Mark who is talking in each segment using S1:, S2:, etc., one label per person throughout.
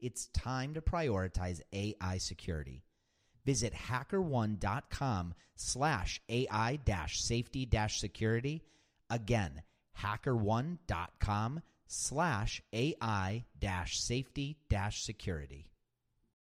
S1: it's time to prioritize AI security. Visit hackerone.com slash AI dash safety dash security. Again, hackerone.com slash AI dash safety dash security.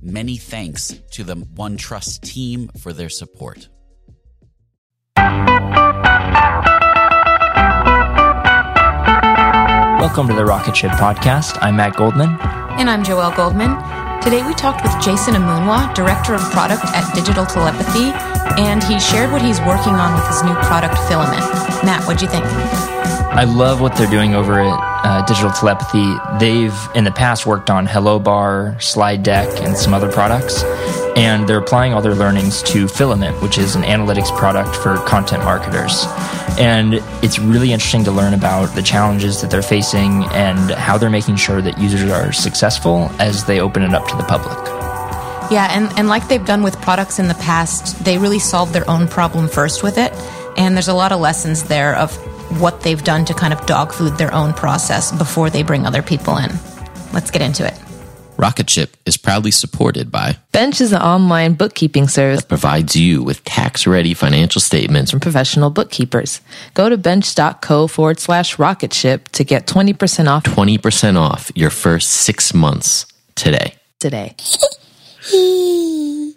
S2: Many thanks to the OneTrust team for their support.
S3: Welcome to the Rocket Ship Podcast. I'm Matt Goldman.
S4: And I'm Joelle Goldman. Today we talked with Jason Amunwa, Director of Product at Digital Telepathy, and he shared what he's working on with his new product, Filament. Matt, what'd you think?
S3: I love what they're doing over at uh, Digital Telepathy. They've in the past worked on Hello Bar, Slide Deck, and some other products, and they're applying all their learnings to Filament, which is an analytics product for content marketers. And it's really interesting to learn about the challenges that they're facing and how they're making sure that users are successful as they open it up to the public.
S4: Yeah, and, and like they've done with products in the past, they really solve their own problem first with it. And there's a lot of lessons there of what they've done to kind of dog food their own process before they bring other people in. Let's get into it.
S2: Rocket Ship is proudly supported by
S5: Bench is an online bookkeeping service
S2: that provides you with tax ready financial statements
S5: from professional bookkeepers. Go to bench.co forward slash rocket ship to get 20% off
S2: 20% off your first six months today.
S5: today.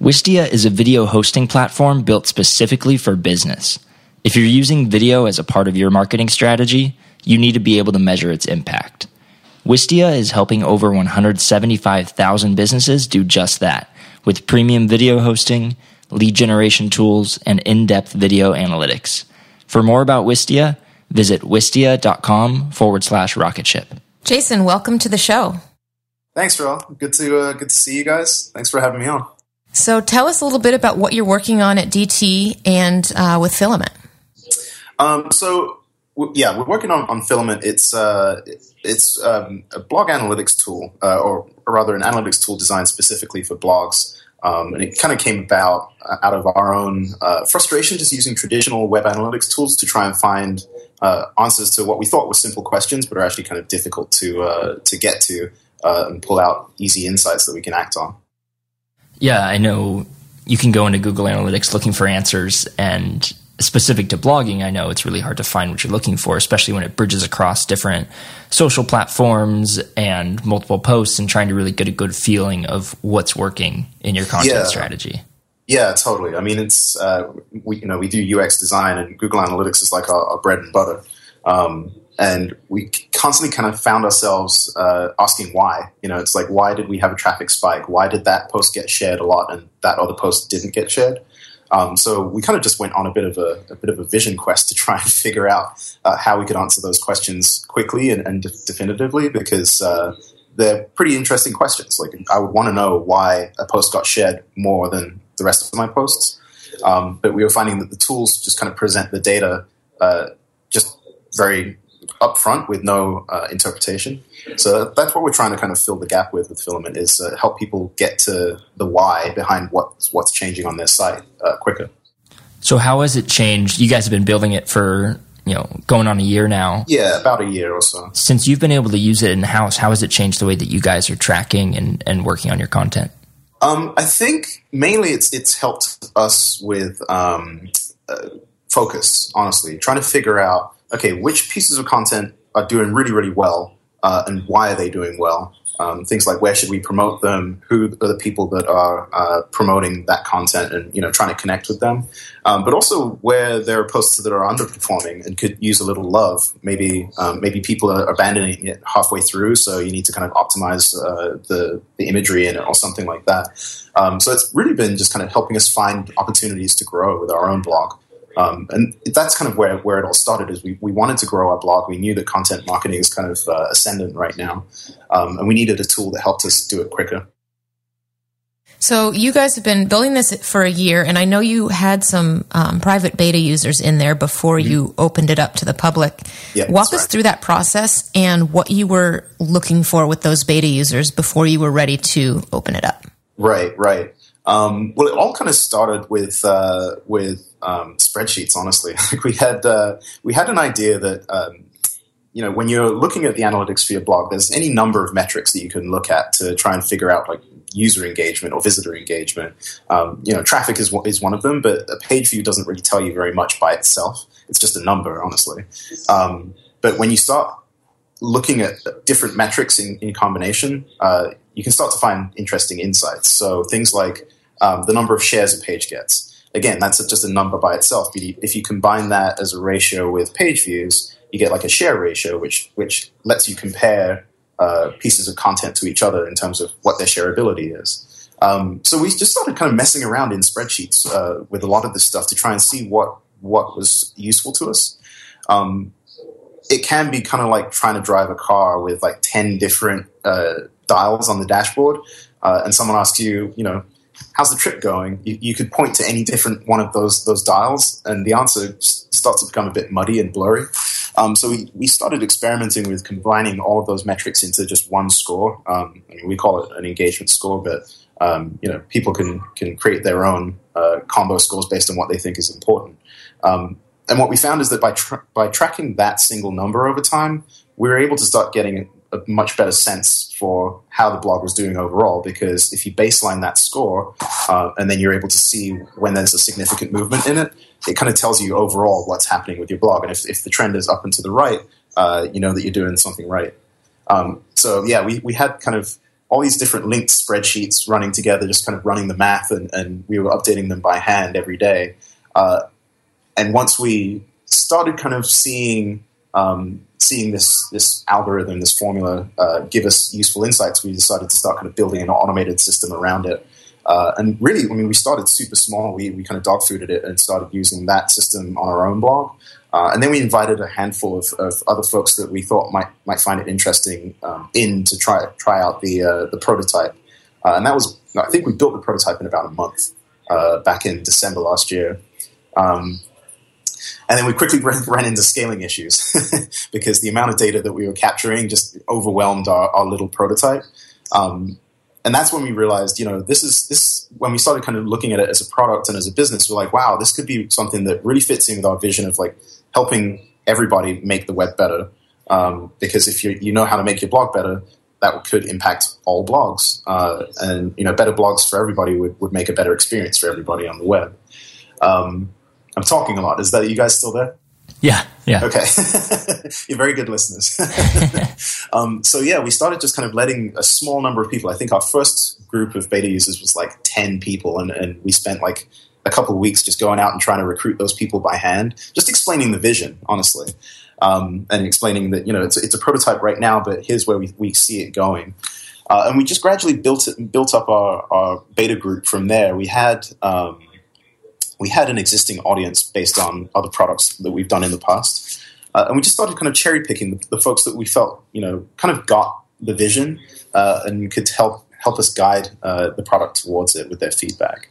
S3: Wistia is a video hosting platform built specifically for business. If you're using video as a part of your marketing strategy, you need to be able to measure its impact. Wistia is helping over 175,000 businesses do just that with premium video hosting, lead generation tools, and in depth video analytics. For more about Wistia, visit wistia.com forward slash rocket ship.
S4: Jason, welcome to the show.
S6: Thanks, Phil. Good to uh, good to see you guys. Thanks for having me on.
S4: So tell us a little bit about what you're working on at DT and uh, with Filament.
S6: Um, so yeah, we're working on, on Filament. It's uh, it's um, a blog analytics tool, uh, or, or rather, an analytics tool designed specifically for blogs. Um, and it kind of came about uh, out of our own uh, frustration just using traditional web analytics tools to try and find uh, answers to what we thought were simple questions, but are actually kind of difficult to uh, to get to and pull out easy insights that we can act on.
S3: Yeah, I know you can go into Google Analytics looking for answers, and specific to blogging, I know it's really hard to find what you're looking for, especially when it bridges across different social platforms and multiple posts and trying to really get a good feeling of what's working in your content yeah. strategy.
S6: Yeah, totally. I mean, it's uh, we you know we do UX design and Google Analytics is like our, our bread and butter, um, and we constantly kind of found ourselves uh, asking why. You know, it's like why did we have a traffic spike? Why did that post get shared a lot and that other post didn't get shared? Um, so we kind of just went on a bit of a, a, bit of a vision quest to try and figure out uh, how we could answer those questions quickly and, and definitively because uh, they're pretty interesting questions. Like I would want to know why a post got shared more than the rest of my posts. Um, but we were finding that the tools just kind of present the data uh, just very upfront with no uh, interpretation. So that's what we're trying to kind of fill the gap with with Filament is uh, help people get to the why behind what's what's changing on their site uh, quicker.
S3: So how has it changed? You guys have been building it for you know going on a year now.
S6: Yeah, about a year or so.
S3: Since you've been able to use it in house, how has it changed the way that you guys are tracking and, and working on your content?
S6: Um, I think mainly it's it's helped us with um, uh, focus. Honestly, trying to figure out okay which pieces of content are doing really really well uh, and why are they doing well, um, things like where should we promote them, who are the people that are uh, promoting that content, and you know trying to connect with them, um, but also where there are posts that are underperforming and could use a little love. Maybe um, maybe people are abandoning it halfway through, so you need to kind of optimize uh, the the imagery in it or something like that. Um, so it's really been just kind of helping us find opportunities to grow with our own blog. Um, and that's kind of where, where it all started is we, we wanted to grow our blog. We knew that content marketing is kind of uh, ascendant right now. Um, and we needed a tool that helped us do it quicker.
S4: So you guys have been building this for a year, and I know you had some um, private beta users in there before mm-hmm. you opened it up to the public.
S6: Yeah,
S4: Walk us right. through that process and what you were looking for with those beta users before you were ready to open it up.
S6: Right, right. Um, well, it all kind of started with uh, with um, spreadsheets. Honestly, we had uh, we had an idea that um, you know when you're looking at the analytics for your blog, there's any number of metrics that you can look at to try and figure out like user engagement or visitor engagement. Um, you know, traffic is is one of them, but a page view doesn't really tell you very much by itself. It's just a number, honestly. Um, but when you start looking at different metrics in, in combination, uh, you can start to find interesting insights. So things like um, the number of shares a page gets again, that's just a number by itself. But if you combine that as a ratio with page views, you get like a share ratio, which which lets you compare uh, pieces of content to each other in terms of what their shareability is. Um, so we just started kind of messing around in spreadsheets uh, with a lot of this stuff to try and see what what was useful to us. Um, it can be kind of like trying to drive a car with like ten different uh, dials on the dashboard, uh, and someone asks you, you know, how's the trip going? You, you, could point to any different one of those those dials, and the answer starts to become a bit muddy and blurry. Um, so we, we started experimenting with combining all of those metrics into just one score. Um, I mean, we call it an engagement score, but um, you know, people can can create their own uh, combo scores based on what they think is important. Um, and what we found is that by tra- by tracking that single number over time, we were able to start getting a much better sense for how the blog was doing overall because if you baseline that score uh, and then you're able to see when there's a significant movement in it, it kind of tells you overall what's happening with your blog. And if, if the trend is up and to the right, uh, you know that you're doing something right. Um, so yeah, we, we had kind of all these different linked spreadsheets running together, just kind of running the math, and, and we were updating them by hand every day. Uh, and once we started kind of seeing um, seeing this this algorithm, this formula, uh, give us useful insights, we decided to start kind of building an automated system around it. Uh, and really, I mean, we started super small. We, we kind of dog fooded it and started using that system on our own blog. Uh, and then we invited a handful of, of, other folks that we thought might might find it interesting um, in to try try out the uh, the prototype. Uh, and that was, I think, we built the prototype in about a month uh, back in December last year. Um, and then we quickly ran into scaling issues because the amount of data that we were capturing just overwhelmed our, our little prototype. Um, and that's when we realized, you know, this is this when we started kind of looking at it as a product and as a business, we're like, wow, this could be something that really fits in with our vision of like helping everybody make the web better. Um, because if you you know how to make your blog better, that could impact all blogs, uh, and you know better blogs for everybody would, would make a better experience for everybody on the web. Um, I'm talking a lot. Is that you guys still there?
S3: Yeah, yeah.
S6: Okay, you're very good listeners. um, so yeah, we started just kind of letting a small number of people. I think our first group of beta users was like ten people, and, and we spent like a couple of weeks just going out and trying to recruit those people by hand, just explaining the vision, honestly, um, and explaining that you know it's it's a prototype right now, but here's where we, we see it going. Uh, and we just gradually built it, built up our, our beta group from there. We had um, we had an existing audience based on other products that we've done in the past, uh, and we just started kind of cherry picking the, the, folks that we felt you know kind of got the vision uh, and could help help us guide uh, the product towards it with their feedback.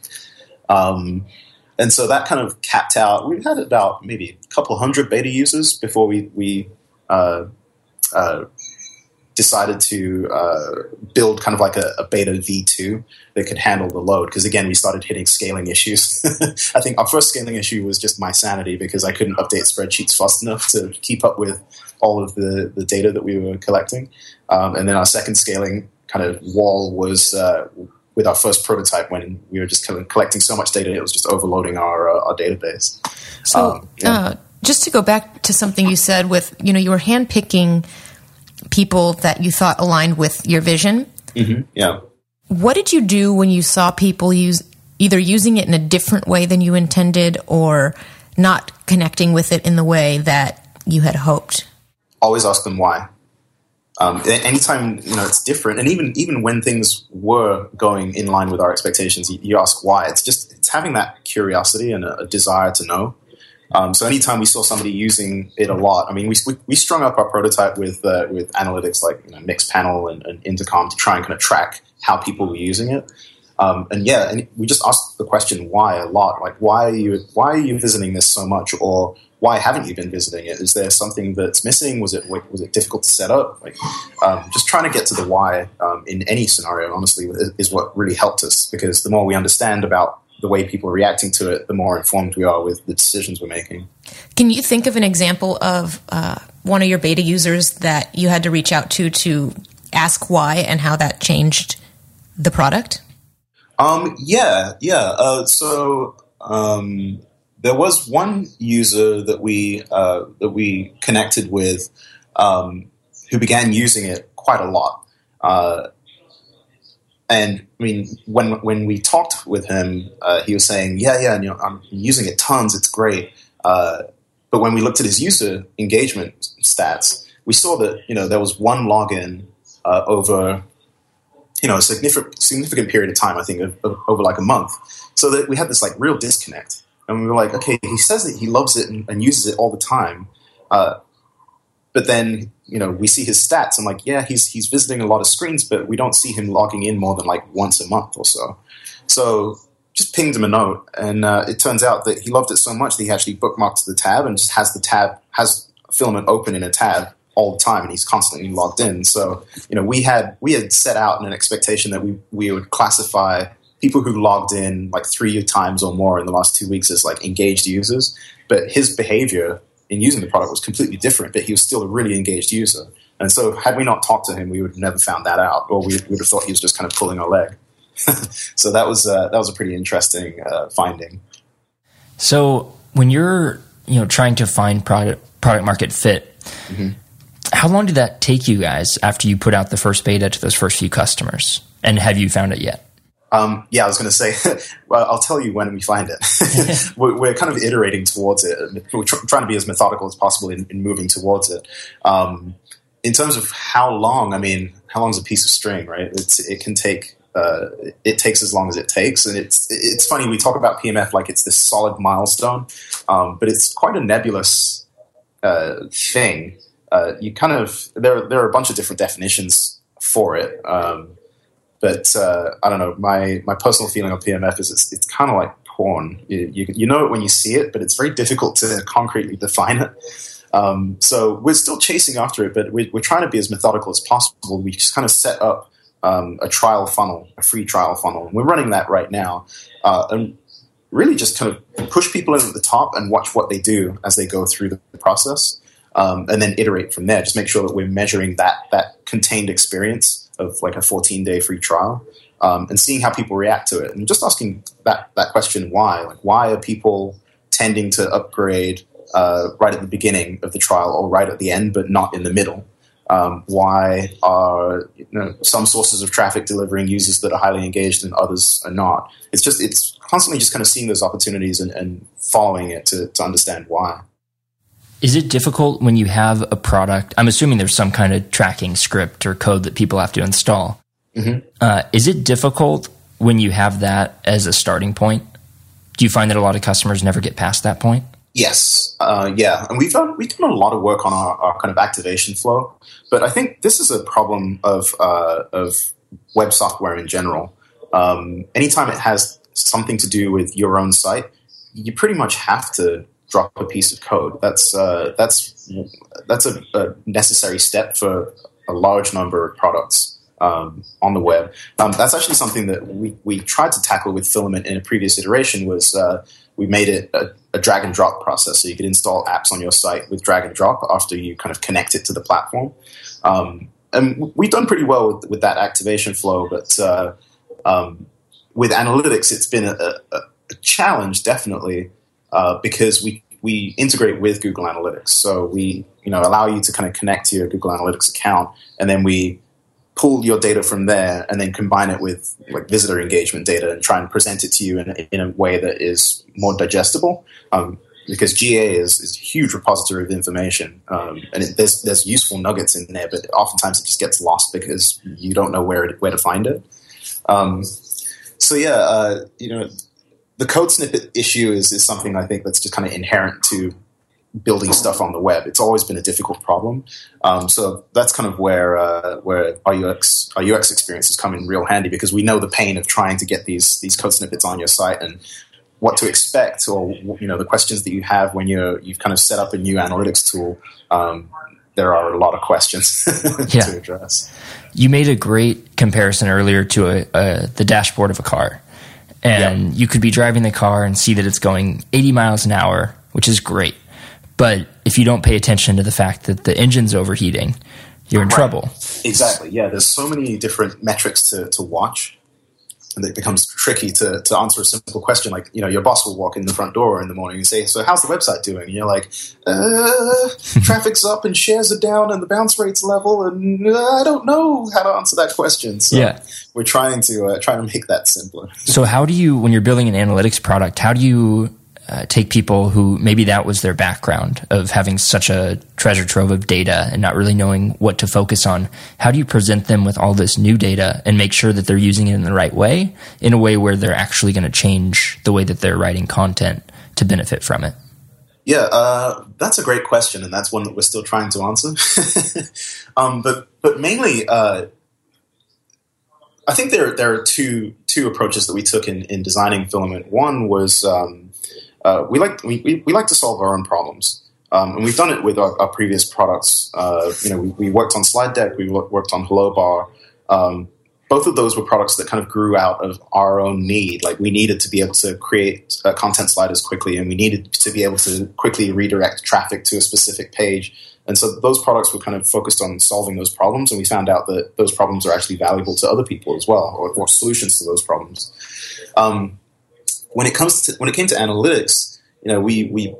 S6: Um, and so that kind of capped out. We had about maybe a couple hundred beta users before we we uh, uh, decided to uh, build kind of like a, a, beta V2 that could handle the load. Because again, we started hitting scaling issues. I think our first scaling issue was just my sanity because I couldn't update spreadsheets fast enough to keep up with all of the, the data that we were collecting. Um, and then our second scaling kind of wall was uh, with our first prototype when we were just collecting so much data, it was just overloading our, uh, our database.
S4: So, um, yeah. uh, just to go back to something you said with, you know, you were handpicking people that you thought aligned with your vision.
S6: Mm-hmm. Yeah.
S4: What did you do when you saw people use either using it in a different way than you intended or not connecting with it in the way that you had hoped?
S6: Always ask them why. Um, anytime you know it's different, and even even when things were going in line with our expectations, you, you ask why. It's just it's having that curiosity and a, a desire to know. Um, so anytime we saw somebody using it a lot, I mean, we, we, we strung up our prototype with uh, with analytics like you know, Mixpanel and, and, Intercom to try and kind of track how people were using it. Um, and yeah, and we just asked the question why a lot. Like, why are you why are you visiting this so much, or why haven't you been visiting it? Is there something that's missing? Was it was it difficult to set up? Like, um, just trying to get to the why um, in any scenario, honestly, is what really helped us because the more we understand about the way people are reacting to it, the more informed we are with the decisions we're making.
S4: Can you think of an example of uh, one of your beta users that you had to reach out to to ask why and how that changed the product?
S6: Um, yeah, yeah. Uh, so um, there was one user that we uh, that we connected with um, who began using it quite a lot. And I mean, when when we talked with him, uh, he was saying, "Yeah, yeah, you know, I'm using it tons. It's great." Uh, but when we looked at his user engagement stats, we saw that you know there was one login uh, over you know a significant significant period of time. I think of, of, over like a month. So that we had this like real disconnect and we were like, okay, he says that he loves it and, and uses it all the time, uh, but then you know we see his stats. I'm like, yeah, he's he's visiting a lot of screens, but we don't see him logging in more than like once a month or so. So just pinged him a note, and uh, it turns out that he loved it so much that he actually bookmarked the tab and just has the tab has filament open in a tab all the time and he's constantly logged in so you know we had we had set out in an expectation that we we would classify people who logged in like three times or more in the last two weeks as like engaged users. But his behavior in using the product was completely different, but he was still a really engaged user. And so, had we not talked to him, we would have never found that out, or we would have thought he was just kind of pulling our leg. so that was uh, that was a pretty interesting uh, finding.
S3: So when you're you know trying to find product product market fit, mm-hmm. how long did that take you guys after you put out the first beta to those first few customers? And have you found it yet?
S6: Um, yeah, I was going to say, well, I'll tell you when we find it. we're, we're, kind of iterating towards it. We're tr- trying to be as methodical as possible in, in moving towards it. Um, in terms of how long, I mean, how long is a piece of string, right? It's, it can take. Uh, it takes as long as it takes, and it's it's funny. We talk about PMF like it's this solid milestone, um, but it's quite a nebulous uh, thing. Uh, you kind of there there are a bunch of different definitions for it. Um, but uh, I don't know. My my personal feeling on PMF is it's it's kind of like porn. You, you, you know it when you see it, but it's very difficult to concretely define it. Um, so we're still chasing after it, but we're, we're, trying to be as methodical as possible. We just kind of set up um, a trial funnel, a free trial funnel, and we're running that right now. Uh, and really just kind of push people in at the top and watch what they do as they go through the process. um, and then iterate from there. Just make sure that we're measuring that that contained experience of like a 14 day free trial um, and seeing how people react to it, and just asking that that question why, like why are people tending to upgrade uh, right at the beginning of the trial or right at the end, but not in the middle. Um, why are you know, some sources of traffic delivering users that are highly engaged and others are not? It's just it's constantly just kind of seeing those opportunities and, and following it to, to understand why.
S3: Is it difficult when you have a product? I'm assuming there's some kind of tracking script or code that people have to install. Mm-hmm. Uh, is it difficult when you have that as a starting point? Do you find that a lot of customers never get past that point?
S6: Yes, uh, yeah, and we've done we've done a lot of work on our, our, kind of activation flow, but I think this is a problem of uh, of web software in general. Um, anytime it has something to do with your own site, you pretty much have to drop a piece of code. That's uh, that's that's a, a, necessary step for a large number of products um, on the web. Um, that's actually something that we, we tried to tackle with Filament in a previous iteration. Was uh, we made it a, a, drag and drop process, so you could install apps on your site with drag and drop after you kind of connect it to the platform. Um, and we've done pretty well with, with that activation flow, but uh, um, with analytics, it's been a, a, a challenge, definitely, uh, because we we integrate with Google Analytics. So we you know allow you to kind of connect to your Google Analytics account, and then we pull your data from there and then combine it with like visitor engagement data and try and present it to you in, in a way that is more digestible. Um, because GA is, is, a huge repository of information, um, and it, there's there's useful nuggets in there, but oftentimes it just gets lost because you don't know where where to find it. Um, so yeah, uh, you know, the code snippet issue is is something I think that's just kind of inherent to building stuff on the web. It's always been a difficult problem. Um, so that's kind of where uh, where our UX our UX experience has come in real handy because we know the pain of trying to get these these code snippets on your site and what to expect or you know the questions that you have when you're you've kind of set up a new analytics tool. Um, there are a lot of questions yeah. to address.
S3: You made a great comparison earlier to a, a the dashboard of a car. And you could be driving the car and see that it's going 80 miles an hour, which is great but if you don't pay attention to the fact that the engine's overheating, you're in right. trouble.
S6: Exactly. Yeah, there's so many different metrics to, to watch. And it becomes tricky to, to answer a simple question like, you know, your boss will walk in the front door in the morning and say, So, how's the website doing? And you're like, uh, Traffic's up and shares are down and the bounce rate's level. And uh, I don't know how to answer that question. So
S3: yeah.
S6: we're trying to, uh, trying to make that simpler.
S3: so, how do you, when you're building an analytics product, how do you uh, take people who maybe that was their background of having such a treasure trove of data and not really knowing what to focus on. How do you present them with all this new data and make sure that they're using it in the right way, in a way where they're actually going to change the way that they're writing content to benefit from it?
S6: Yeah, uh, that's a great question, and that's one that we're still trying to answer. um, but but mainly, uh, I think there there are two two approaches that we took in, in designing Filament. One was um, uh, we like we, we, we, like to solve our own problems. Um, and we've done it with our, our previous products. Uh, you know, we, we, worked on Slide Deck, we worked on Hello Bar. Um, both of those were products that kind of grew out of our own need. Like we needed to be able to create uh, content sliders quickly, and we needed to be able to quickly redirect traffic to a specific page. And so those products were kind of focused on solving those problems, and we found out that those problems are actually valuable to other people as well, or, or solutions to those problems. Um, when it comes to when it came to analytics, you know, we we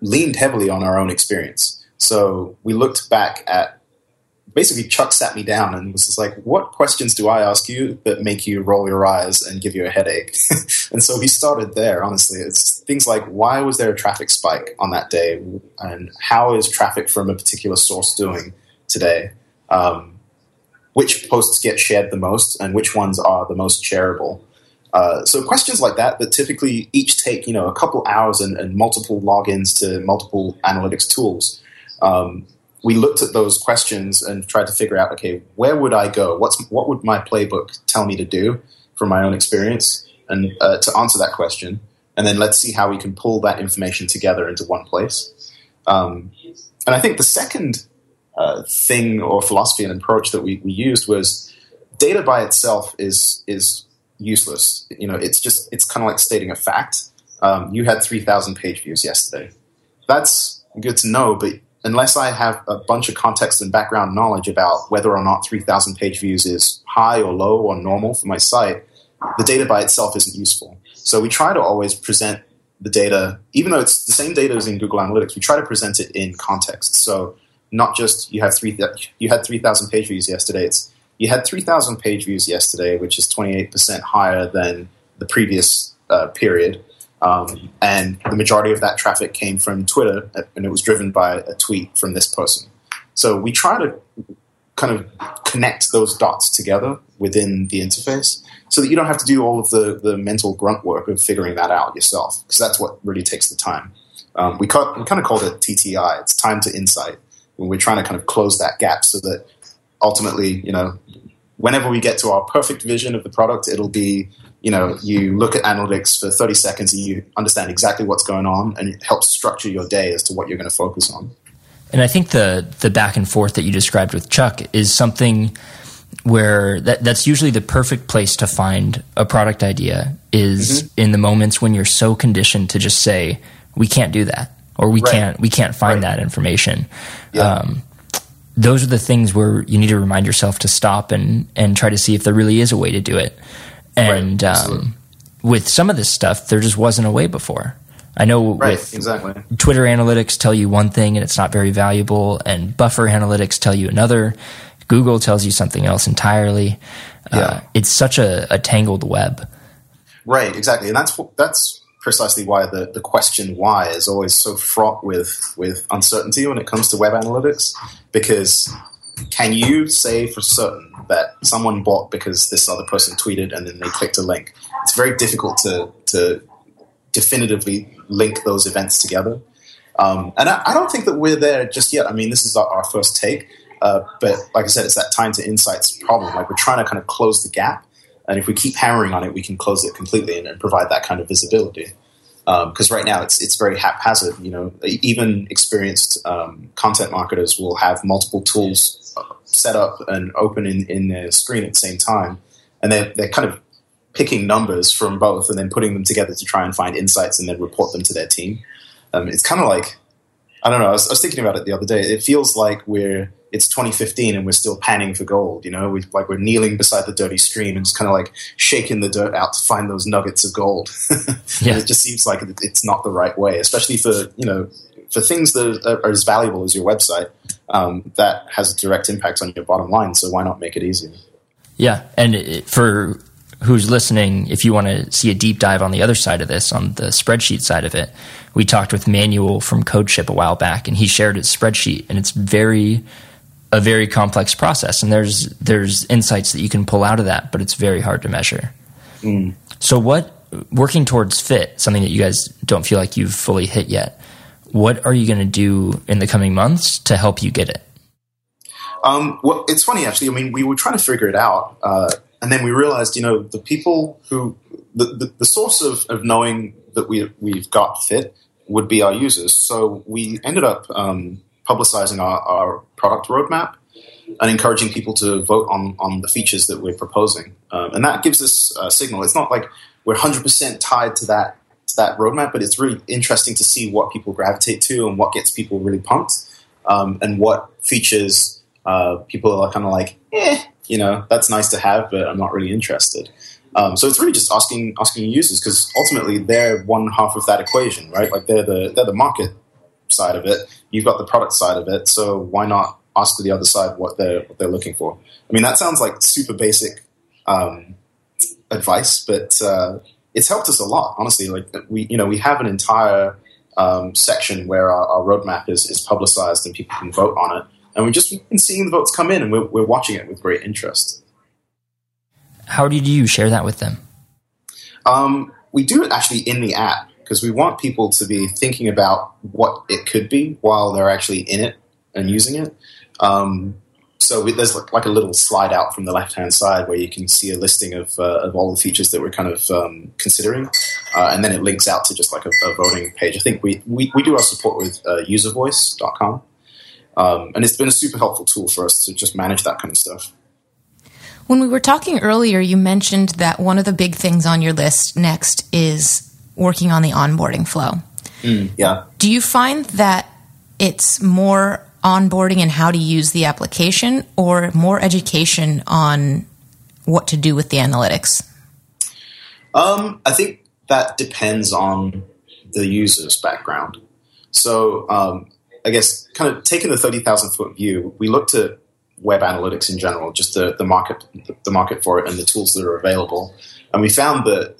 S6: leaned heavily on our own experience. So we looked back at basically Chuck sat me down and was like, "What questions do I ask you that make you roll your eyes and give you a headache?" and so we started there. Honestly, it's things like why was there a traffic spike on that day, and how is traffic from a particular source doing today? Um, which posts get shared the most, and which ones are the most shareable? Uh, so questions like that that typically each take you know a couple hours and, and multiple logins to multiple analytics tools. Um, we looked at those questions and tried to figure out okay where would I go? What's what would my playbook tell me to do from my own experience and uh, to answer that question, and then let's see how we can pull that information together into one place. Um, and I think the second uh, thing or philosophy and approach that we, we used was data by itself is is useless. You know, it's just it's kind of like stating a fact. Um, you had three thousand page views yesterday. That's good to know, but unless I have a bunch of context and background knowledge about whether or not 3,000 page views is high or low or normal for my site, the data by itself isn't useful. So we try to always present the data, even though it's the same data as in Google Analytics, we try to present it in context. So not just you have three you had 3,000 page views yesterday. It's you had 3,000 page views yesterday, which is 28% higher than the previous uh, period. Um, and the majority of that traffic came from Twitter, and it was driven by a tweet from this person. So we try to kind of connect those dots together within the interface so that you don't have to do all of the, the mental grunt work of figuring that out yourself, because that's what really takes the time. Um, we, call, we kind of called it TTI, it's time to insight, when we're trying to kind of close that gap so that ultimately, you know, whenever we get to our perfect vision of the product, it'll be you know, you look at analytics for 30 seconds and you understand exactly what's going on and it helps structure your day as to what you're going to focus on.
S3: And I think the the back and forth that you described with Chuck is something where that that's usually the perfect place to find a product idea is mm-hmm. in the moments when you're so conditioned to just say we can't do that or we right. can't we can't find right. that information. Yeah. Um, those are the things where you need to remind yourself to stop and and try to see if there really is a way to do it. And right. um, with some of this stuff, there just wasn't a way before. I know
S6: right,
S3: with
S6: exactly.
S3: Twitter analytics tell you one thing and it's not very valuable, and Buffer analytics tell you another. Google tells you something else entirely. Yeah. Uh, it's such a, a, tangled web.
S6: Right, exactly, and that's that's precisely why the, the question why is always so fraught with with uncertainty when it comes to web analytics, because can you say for certain that someone bought because this other person tweeted and then they clicked a link? It's very difficult to, to definitively link those events together. Um, and I, I, don't think that we're there just yet. I mean, this is our, our first take. Uh, but like I said, it's that time to insights problem. Like we're trying to kind of close the gap. And if we keep hammering on it, we can close it completely and, and provide that kind of visibility because um, right now it's it's very haphazard. You know, even experienced um, content marketers will have multiple tools set up and open in, in their screen at the same time. And they're, they're kind of picking numbers from both and then putting them together to try and find insights and then report them to their team. Um, it's kind of like, I don't know, I was, I was, thinking about it the other day. It feels like we're, it's 2015 and we're still panning for gold, you know, we, like we're kneeling beside the dirty stream and just kind of like shaking the dirt out to find those nuggets of gold. yeah. It just seems like it's not the right way, especially for, you know, for things that are, are as valuable as your website um, that has a direct impact on your bottom line. So why not make it easier?
S3: Yeah, and it, for who's listening, if you want to see a deep dive on the other side of this, on the spreadsheet side of it, we talked with Manuel from CodeShip a while back, and he shared his spreadsheet, and it's very a very complex process, and there's there's insights that you can pull out of that, but it's very hard to measure. Mm. So, what working towards fit, something that you guys don't feel like you've fully hit yet? What are you going to do in the coming months to help you get it?
S6: Um, well, it's funny actually. I mean, we were trying to figure it out, uh, and then we realized, you know, the people who the, the, the source of, of knowing that we we've got fit would be our users. So we ended up um, publicizing our, our, product roadmap and encouraging people to vote on on the features that we're proposing, um, and that gives us a signal. It's not like we're 100% tied to that that roadmap, but it's really interesting to see what people gravitate to and what gets people really pumped, um, and what features uh, people are kind of like, eh, you know, that's nice to have, but I'm not really interested. Um, so it's really just asking asking users because ultimately they're one half of that equation, right? Like they're the they're the market side of it. You've got the product side of it. So why not ask the other side what they're what they're looking for? I mean, that sounds like super basic um, advice, but uh, it's helped us a lot, honestly. Like we, you know, we have an entire um, section where our, our, roadmap is, is publicized and people can vote on it. And we've just been seeing the votes come in and we're, we're watching it with great interest.
S3: How did you share that with them?
S6: Um, we do it actually in the app because we want people to be thinking about what it could be while they're actually in it and using it. Um, so we, there's like, like, a little slide out from the left hand side where you can see a listing of, uh, of all the features that we're kind of um, considering, uh, and then it links out to just like a, a voting page. I think we, we, we do our support with uh, uservoice.com, um, and it's been a super helpful tool for us to just manage that kind of stuff.
S4: When we were talking earlier, you mentioned that one of the big things on your list next is working on the onboarding flow.
S6: Mm, yeah.
S4: Do you find that it's more onboarding and how to use the application or more education on what to do with the analytics?
S6: Um, I think that depends on the user's background. So, um, I guess, kind of taking the 30,000 foot view, we looked at web analytics in general, just the, the market, the market for it and the tools that are available. And we found that,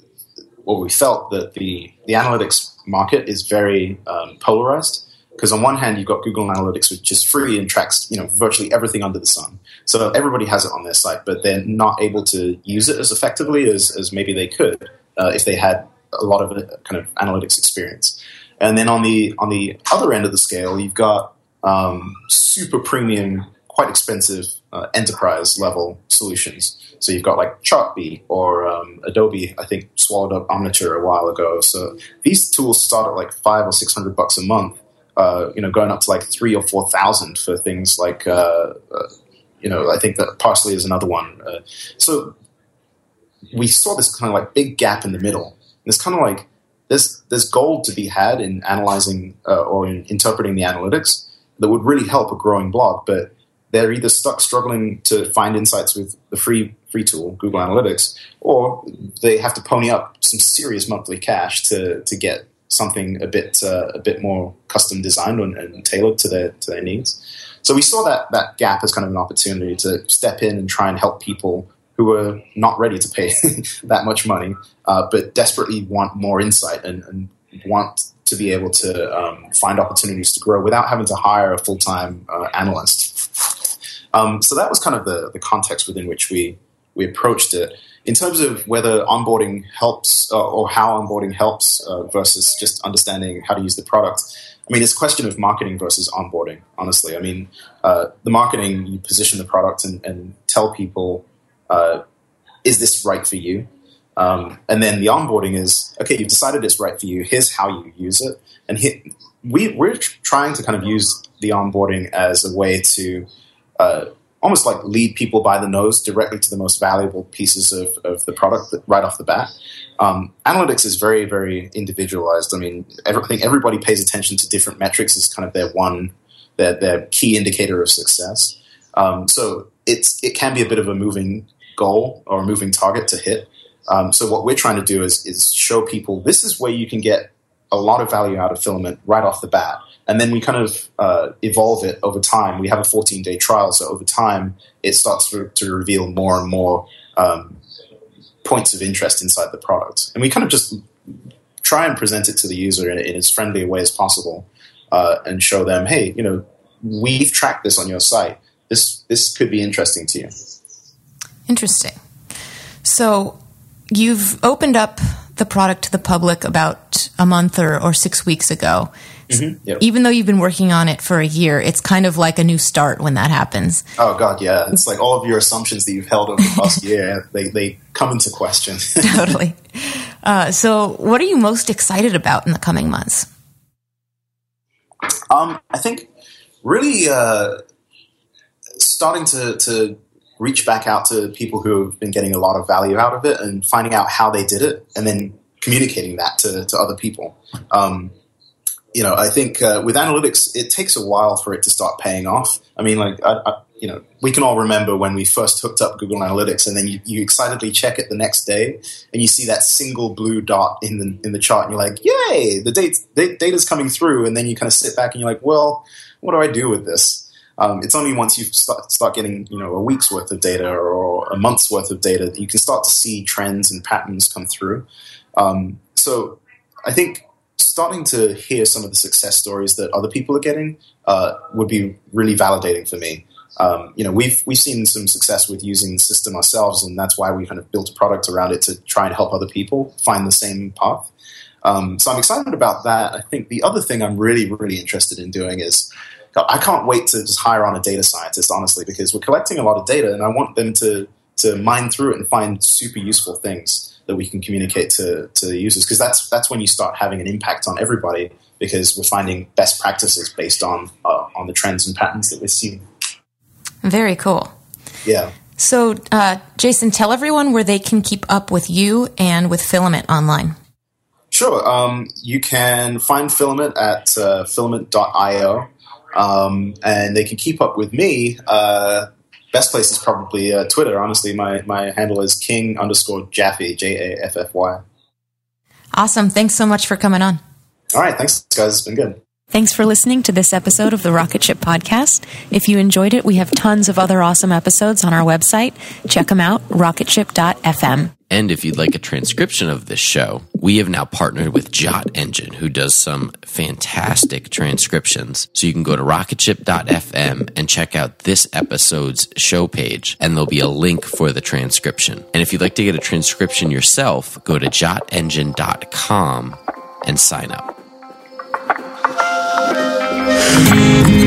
S6: or we felt that the, the analytics market is very um, polarized because on one hand you've got Google Analytics, which is free and tracks you know virtually everything under the sun. So everybody has it on their site, but they're not able to use it as effectively as, as maybe they could uh, if they had a lot of uh, kind of analytics experience. And then on the on the other end of the scale, you've got um, super premium, quite expensive uh, enterprise level solutions. So you've got like Chartbeat or um, Adobe. I think swallowed up Omniture a while ago. So these tools start at like five or six hundred bucks a month, uh, you know, going up to like three or four thousand for things like, uh, uh, you know, I think that Parse.ly is another one. Uh, so we saw this kind of like big gap in the middle. It's kind of like there's there's gold to be had in analyzing uh, or in interpreting the analytics that would really help a growing blog, but they're either stuck struggling to find insights with the free free tool Google Analytics, or they have to pony up some serious monthly cash to to get something a bit uh, a bit more custom designed and, and, tailored to their to their needs. So we saw that that gap as kind of an opportunity to step in and try and help people who were not ready to pay that much money, uh, but desperately want more insight and, and want to be able to um, find opportunities to grow without having to hire a full time uh, analyst. Um, so that was kind of the, the context within which we we approached it in terms of whether onboarding helps uh, or how onboarding helps uh, versus just understanding how to use the product. I mean, it's a question of marketing versus onboarding, honestly. I mean, uh, the marketing, you position the product and, and tell people, uh, is this right for you? Um, and then the onboarding is, okay, you've decided it's right for you. Here's how you use it. And we, we're trying to kind of use the onboarding as a way to uh, almost like lead people by the nose directly to the most valuable pieces of, of the product right off the bat. Um, analytics is very, very individualized. I mean, I think everybody pays attention to different metrics as kind of their one, their, their key indicator of success. Um, so it's it can be a bit of a moving goal or a moving target to hit. Um, so what we're trying to do is is show people this is where you can get a lot of value out of filament right off the bat and then we kind of uh, evolve it over time. We have a 14 day trial, so over time it starts to, to reveal more and more um, points of interest inside the product, and we kind of just try and present it to the user in, in as friendly a way as possible, uh, and show them, hey, you know, we've tracked this on your site. This this could be interesting to you.
S4: Interesting. So you've opened up the product to the public about a month or, or six weeks ago. Mm-hmm. Yep. Even though you've been working on it for a year, it's kind of like a new start when that happens.
S6: Oh God, yeah. It's like all of your assumptions that you've held over the past year, they, they come into question.
S4: totally. Uh, so what are you most excited about in the coming months?
S6: Um, I think really uh, starting to, to reach back out to people who have been getting a lot of value out of it and finding out how they did it and then communicating that to, to other people. Um, you know, I think uh, with analytics, it takes a while for it to start paying off. I mean, like, I, I, you know, we can all remember when we first hooked up Google Analytics, and then you, you, excitedly check it the next day, and you see that single blue dot in the in the chart, and you're like, "Yay, the data data's coming through!" And then you kind of sit back and you're like, "Well, what do I do with this?" Um, it's only once you start, start getting you know a week's worth of data or a month's worth of data that you can start to see trends and patterns come through. Um, so I think starting to hear some of the success stories that other people are getting uh, would be really validating for me. Um, you know, we've we've seen some success with using the system ourselves, and that's why we kind of built a product around it to try and help other people find the same path. Um, so I'm excited about that. I think the other thing I'm really really interested in doing is I can't wait to just hire on a data scientist, honestly, because we're collecting a lot of data, and I want them to to mine through it and find super useful things that we can communicate to, to users because that's that's when you start having an impact on everybody because we're finding best practices based on uh, on the trends and patterns that we're seeing.
S4: Very cool.
S6: Yeah.
S4: So, uh, Jason, tell everyone where they can keep up with you and with Filament online.
S6: Sure. Um, you can find Filament at uh, filament.io. Um, and they can keep up with me. Uh, best place is probably uh, Twitter. Honestly, my my handle is king underscore Jaffy J A F F Y.
S7: Awesome. Thanks so much for coming on.
S6: All right, thanks guys. It's been good.
S4: Thanks for listening to this episode of the Rocket Ship Podcast. If you enjoyed it, we have tons of other awesome episodes on our website. Check them out, rocketship.fm.
S8: And if you'd like a transcription of this show, we have now partnered with Jot Engine, who does some fantastic transcriptions. So you can go to rocketship.fm and check out this episode's show page, and there'll be a link for the transcription. And if you'd like to get a transcription yourself, go to jotengine.com and sign up. Thank you.